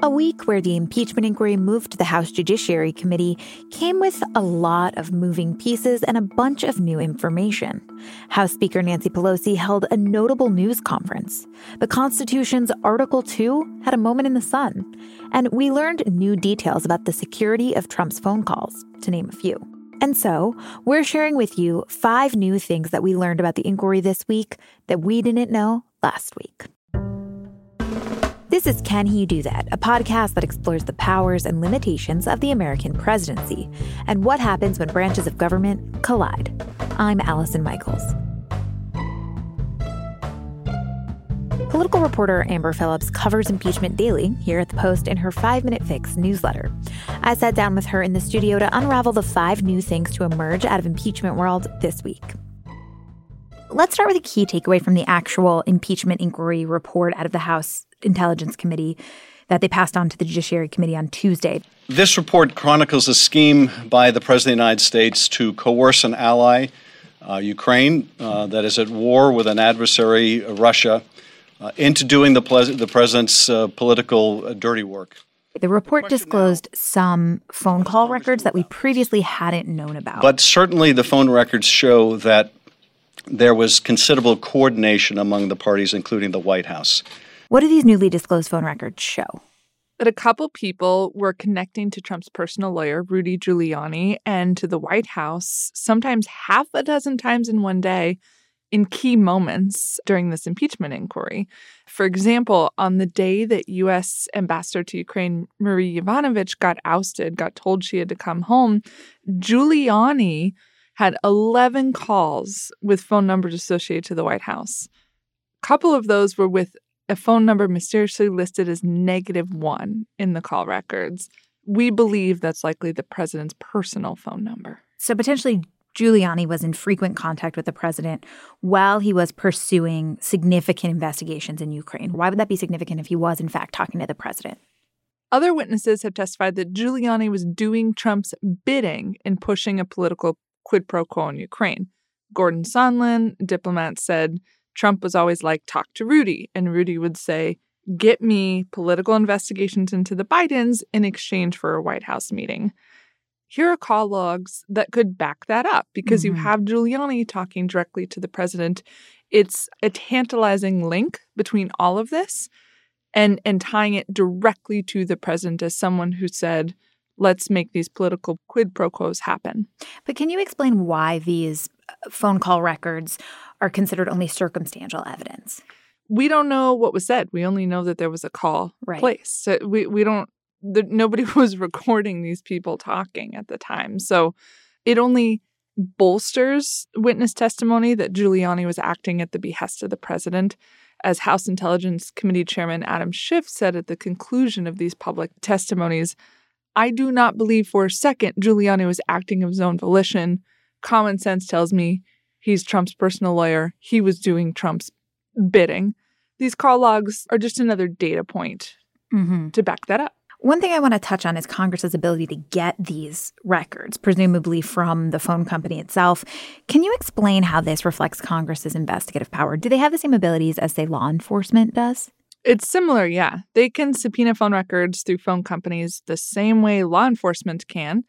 A week where the impeachment inquiry moved to the House Judiciary Committee came with a lot of moving pieces and a bunch of new information. House Speaker Nancy Pelosi held a notable news conference. The Constitution's Article 2 had a moment in the sun, and we learned new details about the security of Trump's phone calls, to name a few. And so, we're sharing with you five new things that we learned about the inquiry this week that we didn't know last week. This is Can He Do That, a podcast that explores the powers and limitations of the American presidency and what happens when branches of government collide. I'm Allison Michaels. Political reporter Amber Phillips covers impeachment daily here at the Post in her Five Minute Fix newsletter. I sat down with her in the studio to unravel the five new things to emerge out of impeachment world this week. Let's start with a key takeaway from the actual impeachment inquiry report out of the House Intelligence Committee that they passed on to the Judiciary Committee on Tuesday. This report chronicles a scheme by the President of the United States to coerce an ally, uh, Ukraine, uh, that is at war with an adversary, uh, Russia, uh, into doing the, ple- the President's uh, political uh, dirty work. The report disclosed some phone call records that we previously hadn't known about. But certainly the phone records show that there was considerable coordination among the parties, including the White House. What do these newly disclosed phone records show? That a couple people were connecting to Trump's personal lawyer, Rudy Giuliani, and to the White House sometimes half a dozen times in one day in key moments during this impeachment inquiry. For example, on the day that U.S. Ambassador to Ukraine, Marie Yovanovitch, got ousted, got told she had to come home, Giuliani had 11 calls with phone numbers associated to the White House. A couple of those were with a phone number mysteriously listed as negative one in the call records. We believe that's likely the president's personal phone number. So potentially Giuliani was in frequent contact with the president while he was pursuing significant investigations in Ukraine. Why would that be significant if he was, in fact, talking to the president? Other witnesses have testified that Giuliani was doing Trump's bidding in pushing a political quid pro quo in Ukraine. Gordon Sondland, diplomat, said Trump was always like, talk to Rudy. And Rudy would say, get me political investigations into the Bidens in exchange for a White House meeting. Here are call logs that could back that up because mm-hmm. you have Giuliani talking directly to the president. It's a tantalizing link between all of this and and tying it directly to the president as someone who said, let's make these political quid pro quos happen. But can you explain why these uh, phone call records are considered only circumstantial evidence? We don't know what was said. We only know that there was a call right. placed. So we we don't. The, nobody was recording these people talking at the time, so it only bolsters witness testimony that Giuliani was acting at the behest of the president. As House Intelligence Committee Chairman Adam Schiff said at the conclusion of these public testimonies, I do not believe for a second Giuliani was acting of his own volition. Common sense tells me he's Trump's personal lawyer. He was doing Trump's bidding. These call logs are just another data point mm-hmm. to back that up. One thing I want to touch on is Congress's ability to get these records, presumably from the phone company itself. Can you explain how this reflects Congress's investigative power? Do they have the same abilities as, say, law enforcement does? It's similar, yeah. They can subpoena phone records through phone companies the same way law enforcement can.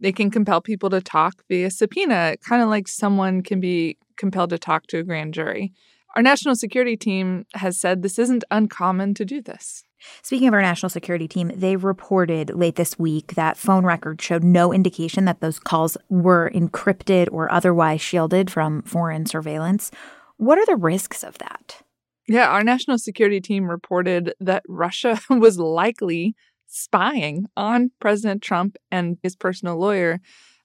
They can compel people to talk via subpoena, kind of like someone can be compelled to talk to a grand jury. Our national security team has said this isn't uncommon to do this. Speaking of our national security team, they reported late this week that phone records showed no indication that those calls were encrypted or otherwise shielded from foreign surveillance. What are the risks of that? Yeah, our national security team reported that Russia was likely spying on President Trump and his personal lawyer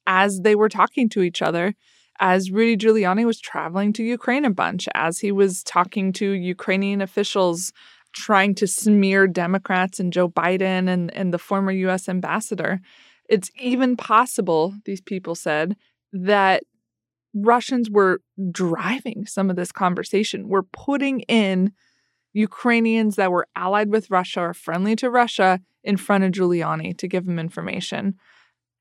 as they were talking to each other, as Rudy Giuliani was traveling to Ukraine a bunch, as he was talking to Ukrainian officials trying to smear Democrats and Joe Biden and, and the former US ambassador. It's even possible, these people said, that Russians were driving some of this conversation. We're putting in Ukrainians that were allied with Russia or friendly to Russia in front of Giuliani to give him information.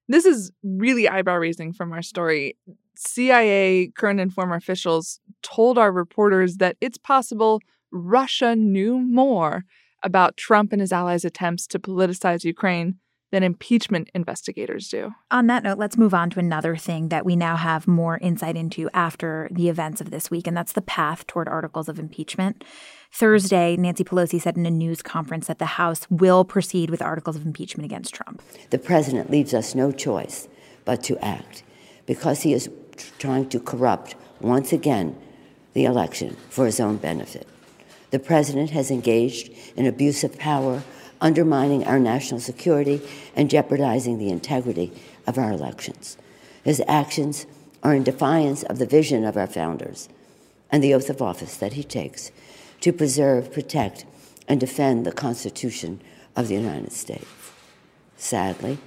This is really eyebrow raising from our story. CIA current and former officials told our reporters that it's possible Russia knew more about Trump and his allies' attempts to politicize Ukraine than impeachment investigators do. On that note, let's move on to another thing that we now have more insight into after the events of this week, and that's the path toward articles of impeachment. Thursday, Nancy Pelosi said in a news conference that the House will proceed with articles of impeachment against Trump. The president leaves us no choice but to act because he is trying to corrupt once again the election for his own benefit. The president has engaged in abuse of power undermining our national security and jeopardizing the integrity of our elections. His actions are in defiance of the vision of our founders and the oath of office that he takes to preserve, protect, and defend the Constitution of the United States. Sadly,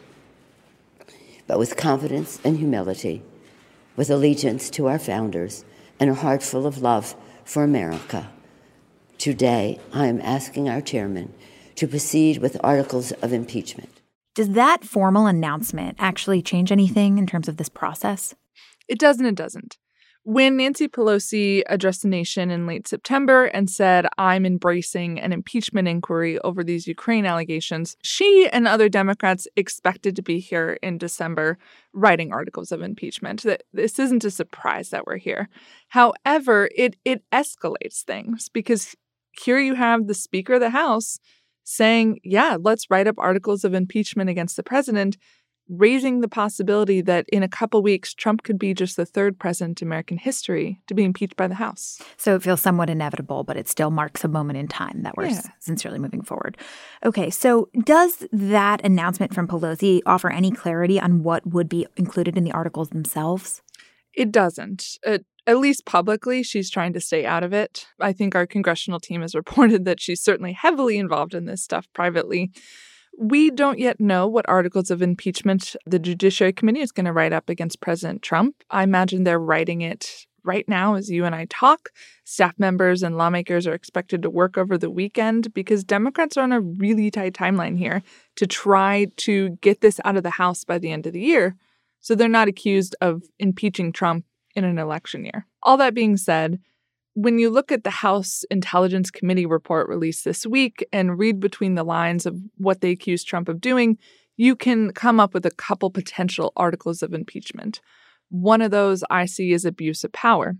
but with confidence and humility, with allegiance to our founders, and a heart full of love for America, today I am asking our chairman to proceed with articles of impeachment. Does that formal announcement actually change anything in terms of this process? It does and it doesn't. When Nancy Pelosi addressed the nation in late September and said, I'm embracing an impeachment inquiry over these Ukraine allegations, she and other Democrats expected to be here in December writing articles of impeachment. This isn't a surprise that we're here. However, it, it escalates things because here you have the Speaker of the House saying, yeah, let's write up articles of impeachment against the president, raising the possibility that in a couple weeks, Trump could be just the third president in American history to be impeached by the House. So it feels somewhat inevitable, but it still marks a moment in time that we're yeah. sincerely moving forward. Okay, so does that announcement from Pelosi offer any clarity on what would be included in the articles themselves? It doesn't. Uh, at least publicly, she's trying to stay out of it. I think our congressional team has reported that she's certainly heavily involved in this stuff privately. We don't yet know what articles of impeachment the Judiciary Committee is going to write up against President Trump. I imagine they're writing it right now as you and I talk. Staff members and lawmakers are expected to work over the weekend because Democrats are on a really tight timeline here to try to get this out of the House by the end of the year. So they're not accused of impeaching Trump in an election year. All that being said, when you look at the House Intelligence Committee report released this week and read between the lines of what they accuse Trump of doing, you can come up with a couple potential articles of impeachment. One of those I see is abuse of power,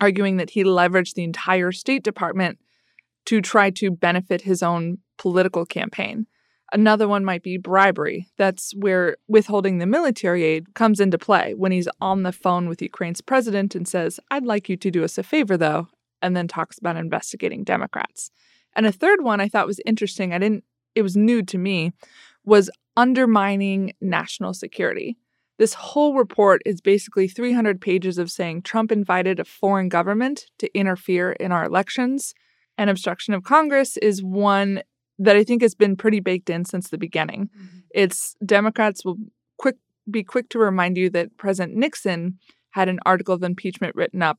arguing that he leveraged the entire State Department to try to benefit his own political campaign. Another one might be bribery. That's where withholding the military aid comes into play when he's on the phone with Ukraine's president and says, I'd like you to do us a favor, though, and then talks about investigating Democrats. And a third one I thought was interesting, I didn't, it was new to me, was undermining national security. This whole report is basically 300 pages of saying Trump invited a foreign government to interfere in our elections. And obstruction of Congress is one that I think has been pretty baked in since the beginning. Mm-hmm. It's Democrats will quick be quick to remind you that President Nixon had an article of impeachment written up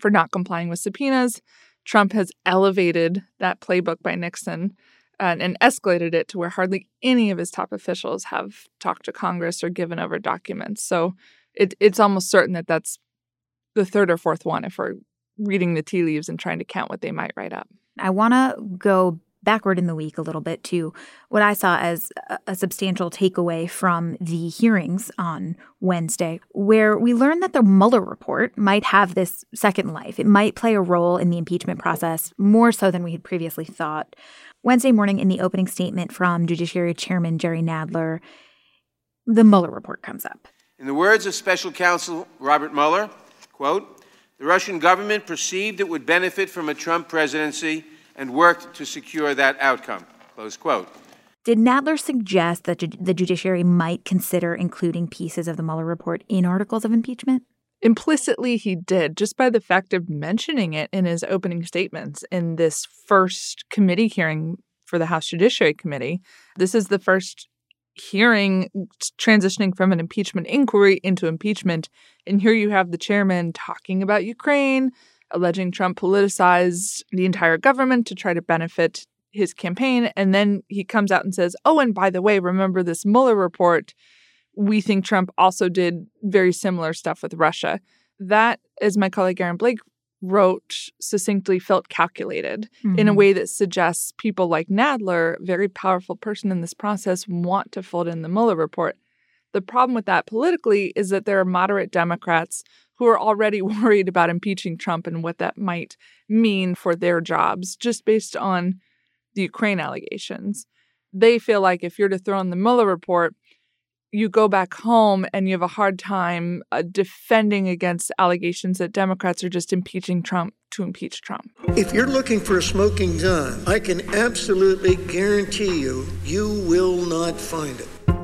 for not complying with subpoenas. Trump has elevated that playbook by Nixon and, and escalated it to where hardly any of his top officials have talked to Congress or given over documents. So it, it's almost certain that that's the third or fourth one if we're reading the tea leaves and trying to count what they might write up. I want to go backward in the week a little bit to what I saw as a, substantial takeaway from the hearings on Wednesday, where we learned that the Mueller report might have this second life. It might play a role in the impeachment process more so than we had previously thought. Wednesday morning, in the opening statement from Judiciary Chairman Jerry Nadler, the Mueller report comes up. In the words of Special Counsel Robert Mueller, quote, the Russian government perceived it would benefit from a Trump presidency and worked to secure that outcome. Close quote. Did Nadler suggest that the judiciary might consider including pieces of the Mueller report in articles of impeachment? Implicitly, he did, just by the fact of mentioning it in his opening statements in this first committee hearing for the House Judiciary Committee. This is the first hearing transitioning from an impeachment inquiry into impeachment. And here you have the chairman talking about Ukraine, alleging Trump politicized the entire government to try to benefit his campaign. And then he comes out and says, Oh, and by the way, remember this Mueller report? We think Trump also did very similar stuff with Russia. That, as my colleague Aaron Blake wrote succinctly felt calculated Mm-hmm. in a way that suggests people like Nadler, very powerful person in this process, want to fold in the Mueller report. The problem with that politically is that there are moderate Democrats who are already worried about impeaching Trump and what that might mean for their jobs just based on the Ukraine allegations. They feel like if you're to throw in the Mueller report, you go back home and you have a hard time uh, defending against allegations that Democrats are just impeaching Trump to impeach Trump. If you're looking for a smoking gun, I can absolutely guarantee you, you will not find it.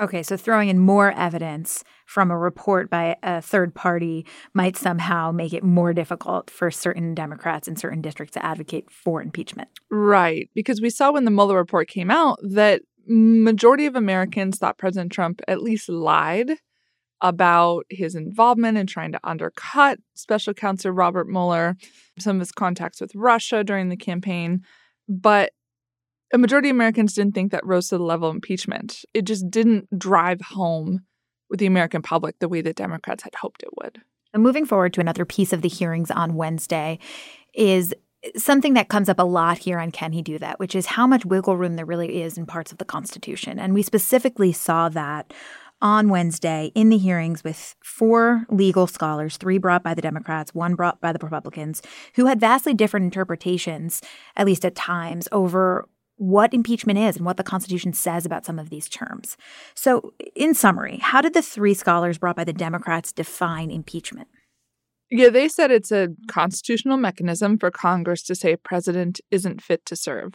Okay, so throwing in more evidence from a report by a third party might somehow make it more difficult for certain Democrats in certain districts to advocate for impeachment. Right, because we saw when the Mueller report came out that majority of Americans thought President Trump at least lied about his involvement in trying to undercut special counsel Robert Mueller, some of his contacts with Russia during the campaign, but a majority of Americans didn't think that rose to the level of impeachment. It just didn't drive home with the American public the way that Democrats had hoped it would. And moving forward to another piece of the hearings on Wednesday is something that comes up a lot here on Can He Do That, which is how much wiggle room there really is in parts of the Constitution. And we specifically saw that on Wednesday in the hearings with four legal scholars, three brought by the Democrats, one brought by the Republicans, who had vastly different interpretations, at least at times, over what impeachment is and what the Constitution says about some of these terms. So, in summary, how did the three scholars brought by the Democrats define impeachment? Yeah, they said it's a constitutional mechanism for Congress to say a president isn't fit to serve.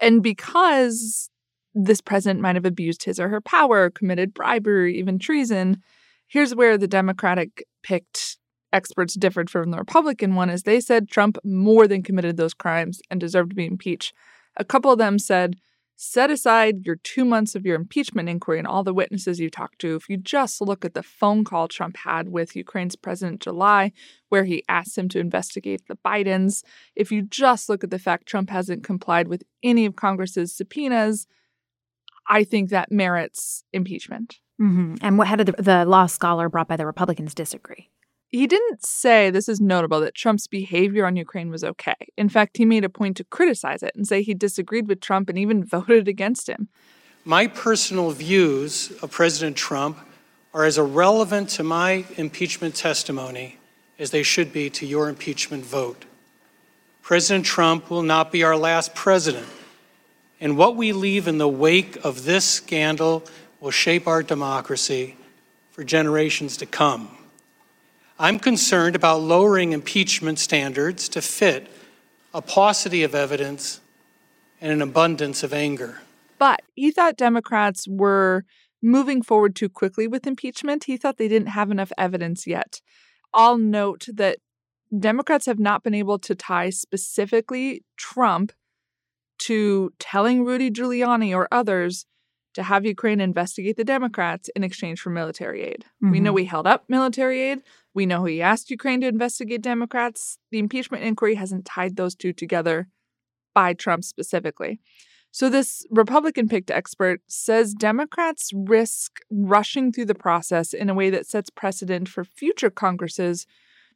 And because this president might have abused his or her power, committed bribery, even treason, here's where the Democratic picked experts differed from the Republican one is they said Trump more than committed those crimes and deserved to be impeached. A couple of them said, set aside your two months of your impeachment inquiry and all the witnesses you talked to. If you just look at the phone call Trump had with Ukraine's president July, where he asked him to investigate the Bidens, if you just look at the fact Trump hasn't complied with any of Congress's subpoenas, I think that merits impeachment. Mm-hmm. And what, how did the, the law scholar brought by the Republicans disagree? He didn't say, this is notable, that Trump's behavior on Ukraine was okay. In fact, he made a point to criticize it and say he disagreed with Trump and even voted against him. My personal views of President Trump are as irrelevant to my impeachment testimony as they should be to your impeachment vote. President Trump will not be our last president, and what we leave in the wake of this scandal will shape our democracy for generations to come. I'm concerned about lowering impeachment standards to fit a paucity of evidence and an abundance of anger. But he thought Democrats were moving forward too quickly with impeachment. He thought they didn't have enough evidence yet. I'll note that Democrats have not been able to tie specifically Trump to telling Rudy Giuliani or others to have Ukraine investigate the Democrats in exchange for military aid. Mm-hmm. We know he held up military aid. We know he asked Ukraine to investigate Democrats. The impeachment inquiry hasn't tied those two together by Trump specifically. So, this Republican picked expert says Democrats risk rushing through the process in a way that sets precedent for future Congresses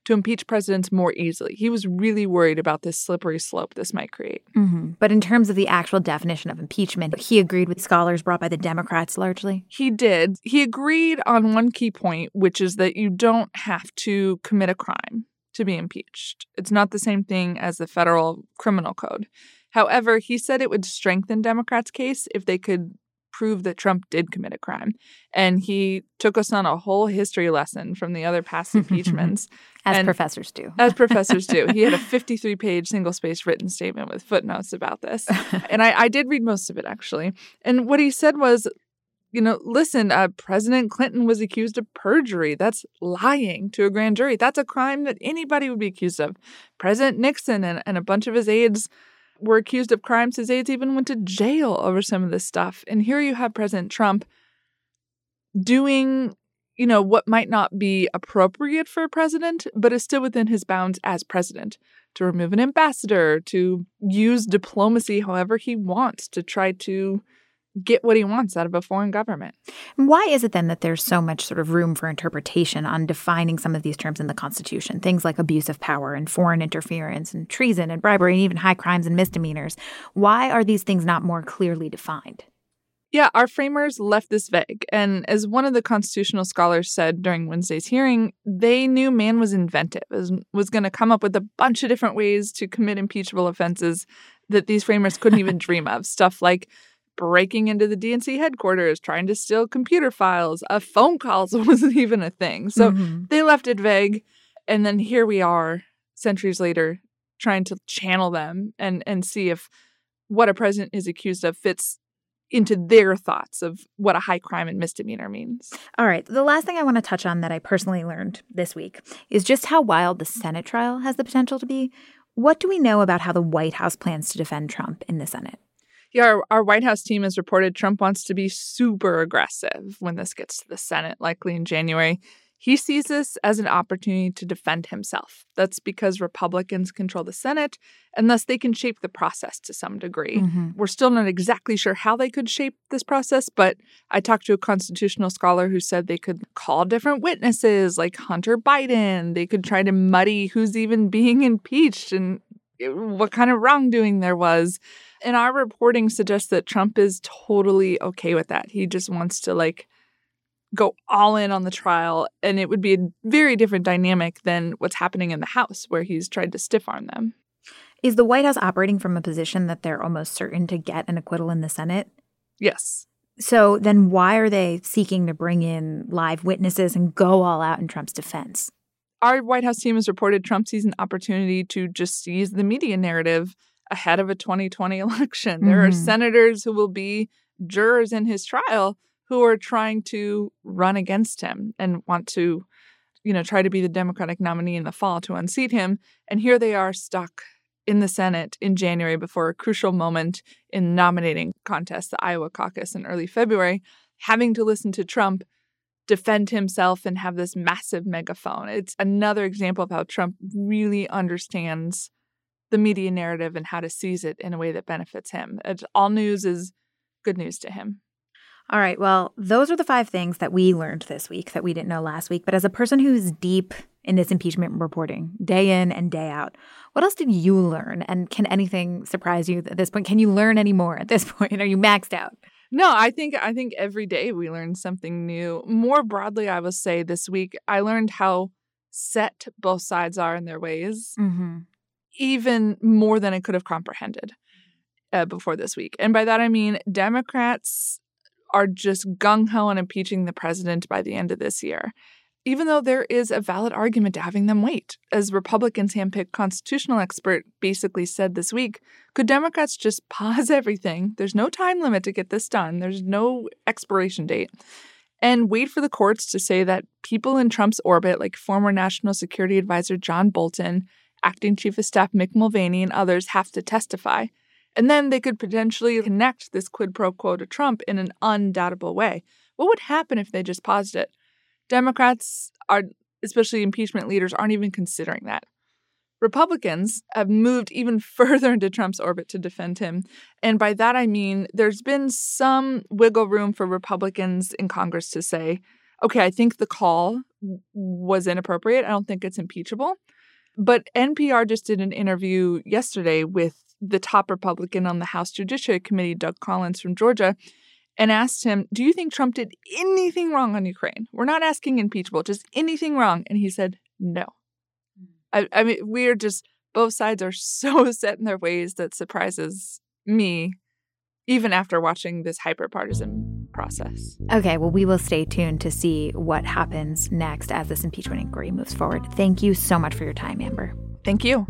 to impeach presidents more easily. He was really worried about this slippery slope this might create. Mm-hmm. But in terms of the actual definition of impeachment, he agreed with scholars brought by the Democrats largely. He did. He agreed on one key point, which is that you don't have to commit a crime to be impeached. It's not the same thing as the federal criminal code. However, he said it would strengthen Democrats' case if they could prove that Trump did commit a crime. And he took us on a whole history lesson from the other past impeachments. as and professors do. As professors do. He had a 53 page single space written statement with footnotes about this. And I, I, did read most of it, actually. And what he said was, you know, listen, uh, President Clinton was accused of perjury. That's lying to a grand jury. That's a crime that anybody would be accused of. President Nixon and, and a bunch of his aides were accused of crimes. His aides even went to jail over some of this stuff. And here you have President Trump doing, you know, what might not be appropriate for a president, but is still within his bounds as president to remove an ambassador, to use diplomacy however he wants to try to get what he wants out of a foreign government. Why is it then that there's so much sort of room for interpretation on defining some of these terms in the Constitution? Things like abuse of power and foreign interference and treason and bribery and even high crimes and misdemeanors. Why are these things not more clearly defined? Yeah, our framers left this vague. And as one of the constitutional scholars said during Wednesday's hearing, they knew man was inventive, was, was going to come up with a bunch of different ways to commit impeachable offenses that these framers couldn't even dream of. Stuff like breaking into the DNC headquarters, trying to steal computer files, a phone calls wasn't even a thing. So mm-hmm. they left it vague. And then here we are, centuries later, trying to channel them and, and see if what a president is accused of fits into their thoughts of what a high crime and misdemeanor means. All right. The last thing I want to touch on that I personally learned this week is just how wild the Senate trial has the potential to be. What do we know about how the White House plans to defend Trump in the Senate? Yeah, our, our White House team has reported Trump wants to be super aggressive when this gets to the Senate, likely in January. He sees this as an opportunity to defend himself. That's because Republicans control the Senate, and thus they can shape the process to some degree. Mm-hmm. We're still not exactly sure how they could shape this process, but I talked to a constitutional scholar who said they could call different witnesses like Hunter Biden. They could try to muddy who's even being impeached and what kind of wrongdoing there was. And our reporting suggests that Trump is totally okay with that. He just wants to like go all in on the trial and it would be a very different dynamic than what's happening in the House where he's tried to stiff arm them. Is the White House operating from a position that they're almost certain to get an acquittal in the Senate? Yes. So then why are they seeking to bring in live witnesses and go all out in Trump's defense? Our White House team has reported Trump sees an opportunity to just seize the media narrative ahead of a 2020 election. Mm-hmm. There are mm-hmm. senators who will be jurors in his trial who are trying to run against him and want to, you know, try to be the Democratic nominee in the fall to unseat him. And here they are stuck in the Senate in January before a crucial moment in nominating contest, the Iowa caucus in early February, having to listen to Trump defend himself and have this massive megaphone. It's another example of how Trump really understands the media narrative and how to seize it in a way that benefits him. It's, all news is good news to him. All right. Well, those are the five things that we learned this week that we didn't know last week. But as a person who's deep in this impeachment reporting, day in and day out, what else did you learn? And can anything surprise you at this point? Can you learn any more at this point? Are you maxed out? No, I think I think every day we learn something new. More broadly, I will say this week I learned how set both sides are in their ways, mm-hmm. even more than I could have comprehended uh, before this week. And by that I mean Democrats are just gung ho on impeaching the president by the end of this year, even though there is a valid argument to having them wait. As Republicans' handpicked constitutional expert basically said this week, could Democrats just pause everything? There's no time limit to get this done, there's no expiration date. And wait for the courts to say that people in Trump's orbit, like former National Security Advisor John Bolton, acting Chief of Staff Mick Mulvaney, and others, have to testify. And then they could potentially connect this quid pro quo to Trump in an undoubtable way. What would happen if they just paused it? Democrats are, especially impeachment leaders, aren't even considering that. Republicans have moved even further into Trump's orbit to defend him. And by that I mean there's been some wiggle room for Republicans in Congress to say, okay, I think the call was inappropriate. I don't think it's impeachable. But NPR just did an interview yesterday with the top Republican on the House Judiciary Committee, Doug Collins from Georgia, and asked him, Do you think Trump did anything wrong on Ukraine? We're not asking impeachable, just anything wrong. And he said, No. Hmm. I, I mean, we're just, both sides are so set in their ways that surprises me, even after watching this hyper partisan process. Okay, well, we will stay tuned to see what happens next as this impeachment inquiry moves forward. Thank you so much for your time, Amber. Thank you.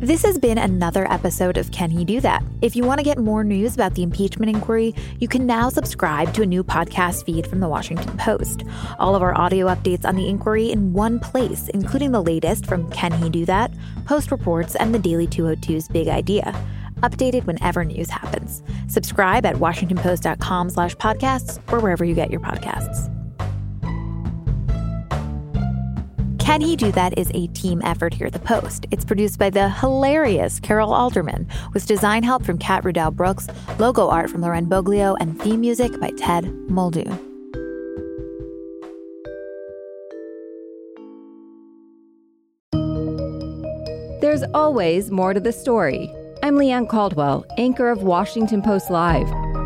This has been another episode of Can He Do That? If you want to get more news about the impeachment inquiry, you can now subscribe to a new podcast feed from the Washington Post. All of our audio updates on the inquiry in one place, including the latest from Can He Do That, Post Reports, and the Daily 202's Big Idea. Updated whenever news happens. Subscribe at washingtonpost.com slash podcasts or wherever you get your podcasts. Can He Do That is a team effort here at The Post. It's produced by the hilarious Carol Alderman, with design help from Kat Rudell Brooks, logo art from Loren Boglio, and theme music by Ted Muldoon. There's always more to the story. I'm Leigh Ann Caldwell, anchor of Washington Post Live.